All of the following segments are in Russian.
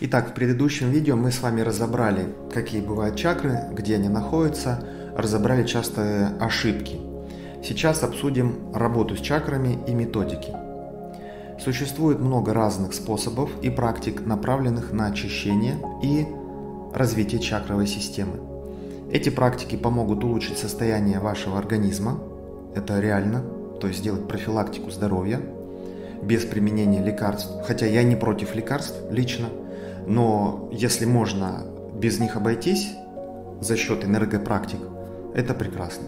Итак, в предыдущем видео мы с вами разобрали, какие бывают чакры, где они находятся, разобрали частые ошибки. Сейчас обсудим работу с чакрами и методики. Существует много разных способов и практик, направленных на очищение и развитие чакровой системы. Эти практики помогут улучшить состояние вашего организма, это реально, то есть сделать профилактику здоровья без применения лекарств. Хотя я не против лекарств лично, но если можно без них обойтись за счет энергопрактик, это прекрасно.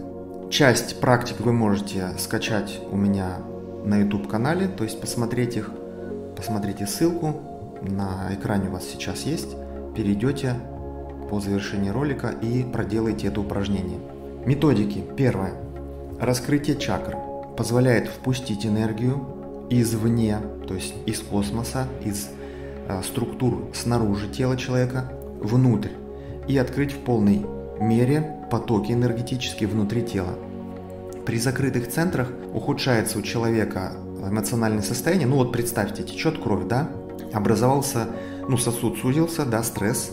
Часть практик вы можете скачать у меня на YouTube канале, то есть посмотреть их. Посмотрите ссылку, на экране у вас сейчас есть. Перейдете по завершении ролика и проделайте это упражнение. Методики. Первое. Раскрытие чакр позволяет впустить энергию извне, то есть из космоса, из структур снаружи тела человека внутрь и открыть в полной мере потоки энергетические внутри тела. При закрытых центрах ухудшается у человека эмоциональное состояние. Ну вот представьте, течет кровь, да? Образовался, ну сосуд сузился, да, стресс,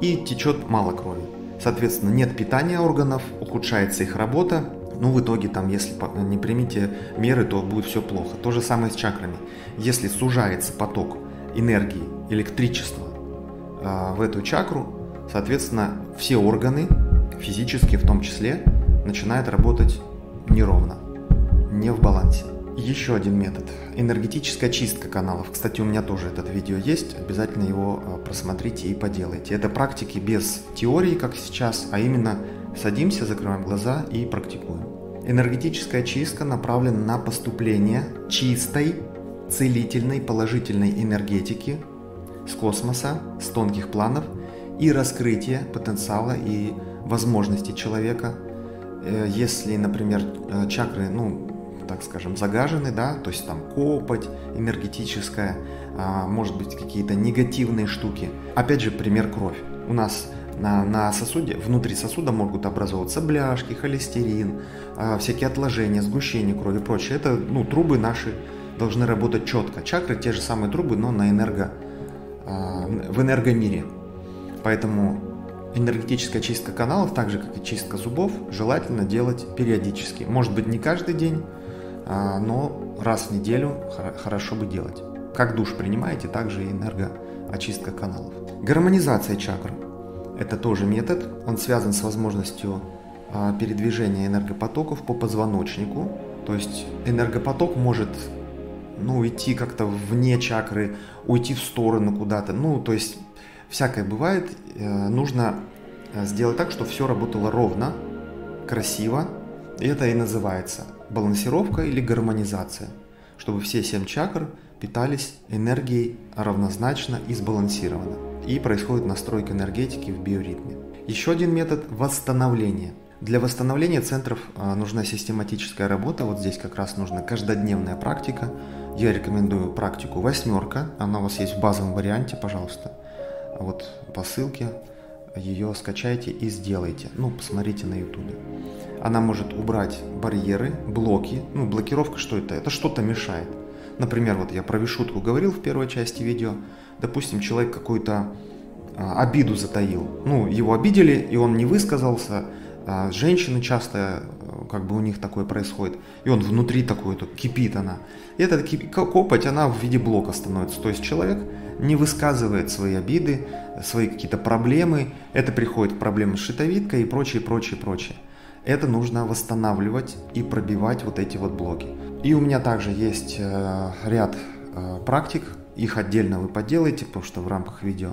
и течет мало крови. Соответственно, нет питания органов, ухудшается их работа, ну, в итоге, там, если не примите меры, то будет все плохо. То же самое с чакрами. Если сужается поток энергии, электричества а, в эту чакру, соответственно, все органы, физические в том числе, начинают работать неровно, не в балансе. Еще один метод – энергетическая чистка каналов. Кстати, у меня тоже этот видео есть, обязательно его а, просмотрите и поделайте. Это практики без теории, как сейчас, а именно садимся, закрываем глаза и практикуем. Энергетическая чистка направлена на поступление чистой целительной положительной энергетики с космоса, с тонких планов и раскрытие потенциала и возможностей человека. Э, если, например, э, чакры, ну, так скажем, загажены, да, то есть там копоть энергетическая, а, может быть какие-то негативные штуки. Опять же, пример кровь. У нас на, на сосуде, внутри сосуда могут образовываться бляшки, холестерин, а, всякие отложения, сгущение крови и прочее. Это ну, трубы наши должны работать четко. Чакры те же самые трубы, но на энерго, в энергомире. Поэтому энергетическая чистка каналов, так же как и чистка зубов, желательно делать периодически. Может быть не каждый день, а, но раз в неделю хорошо бы делать. Как душ принимаете, так же и энергоочистка каналов. Гармонизация чакр – это тоже метод. Он связан с возможностью а, передвижения энергопотоков по позвоночнику. То есть энергопоток может ну, уйти как-то вне чакры, уйти в сторону куда-то. Ну, то есть всякое бывает. Э, нужно э, сделать так, чтобы все работало ровно, красиво. И это и называется балансировка или гармонизация. Чтобы все семь чакр питались энергией равнозначно и сбалансированно. И происходит настройка энергетики в биоритме. Еще один метод – восстановление. Для восстановления центров э, нужна систематическая работа. Вот здесь как раз нужна каждодневная практика, я рекомендую практику восьмерка. Она у вас есть в базовом варианте, пожалуйста. Вот по ссылке ее скачайте и сделайте. Ну, посмотрите на ютубе. Она может убрать барьеры, блоки. Ну, блокировка что это? Это что-то мешает. Например, вот я про вишутку говорил в первой части видео. Допустим, человек какую-то а, обиду затаил. Ну, его обидели, и он не высказался. А женщины часто как бы у них такое происходит. И он внутри такой, то кипит она. И эта копоть, она в виде блока становится. То есть человек не высказывает свои обиды, свои какие-то проблемы. Это приходит к проблемам с щитовидкой и прочее, прочее, прочее. Это нужно восстанавливать и пробивать вот эти вот блоки. И у меня также есть э, ряд э, практик, их отдельно вы поделаете, потому что в рамках видео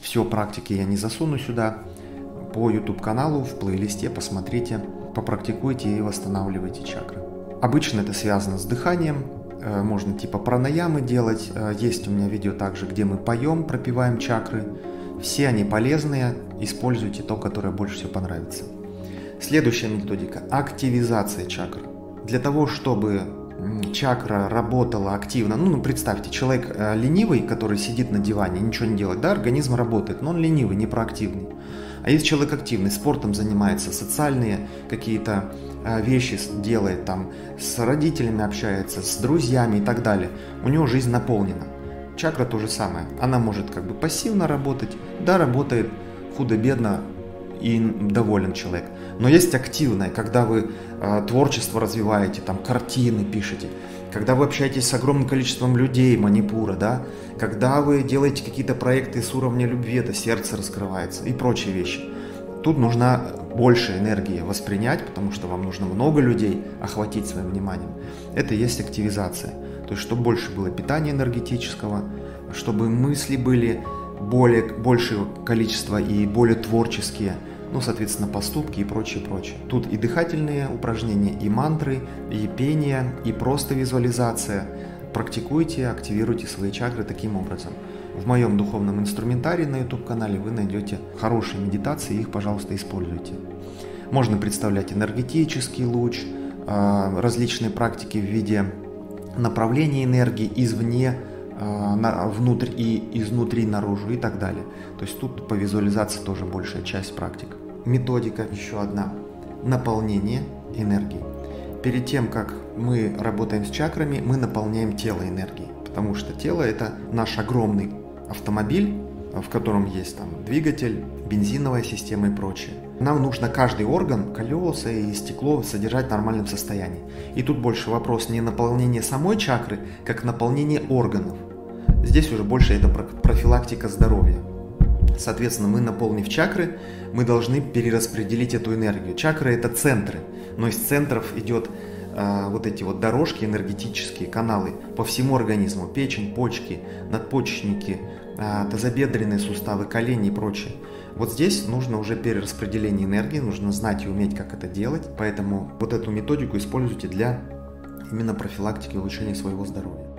все практики я не засуну сюда. По YouTube каналу в плейлисте посмотрите попрактикуйте и восстанавливайте чакры. Обычно это связано с дыханием, э, можно типа пранаямы делать. Э, есть у меня видео также, где мы поем, пропиваем чакры. Все они полезные, используйте то, которое больше всего понравится. Следующая методика – активизация чакр. Для того, чтобы чакра работала активно, ну, ну представьте, человек э, ленивый, который сидит на диване, ничего не делает, да, организм работает, но он ленивый, не проактивный. А если человек активный, спортом занимается, социальные какие-то а, вещи делает, там, с родителями общается, с друзьями и так далее, у него жизнь наполнена. чакра то же самое. Она может как бы пассивно работать, да, работает худо-бедно и доволен человек. Но есть активное, когда вы э, творчество развиваете, там картины пишете, когда вы общаетесь с огромным количеством людей Манипура, да, когда вы делаете какие-то проекты с уровня любви, это сердце раскрывается и прочие вещи. Тут нужна больше энергии воспринять, потому что вам нужно много людей охватить своим вниманием. Это и есть активизация. То есть, чтобы больше было питания энергетического, чтобы мысли были более, большее количество и более творческие, ну, соответственно, поступки и прочее, прочее. Тут и дыхательные упражнения, и мантры, и пение, и просто визуализация. Практикуйте, активируйте свои чакры таким образом. В моем духовном инструментарии на YouTube-канале вы найдете хорошие медитации, их, пожалуйста, используйте. Можно представлять энергетический луч, а, различные практики в виде направления энергии извне а, внутрь и изнутри наружу и так далее. То есть тут по визуализации тоже большая часть практик. Методика еще одна. Наполнение энергией. Перед тем, как мы работаем с чакрами, мы наполняем тело энергией. Потому что тело это наш огромный автомобиль, в котором есть там двигатель, бензиновая система и прочее. Нам нужно каждый орган, колеса и стекло содержать в нормальном состоянии. И тут больше вопрос не наполнение самой чакры, как наполнение органов. Здесь уже больше это профилактика здоровья. Соответственно, мы наполнив чакры, мы должны перераспределить эту энергию. Чакры это центры, но из центров идет э, вот эти вот дорожки энергетические, каналы по всему организму. Печень, почки, надпочечники, э, тазобедренные суставы, колени и прочее. Вот здесь нужно уже перераспределение энергии, нужно знать и уметь, как это делать. Поэтому вот эту методику используйте для именно профилактики и улучшения своего здоровья.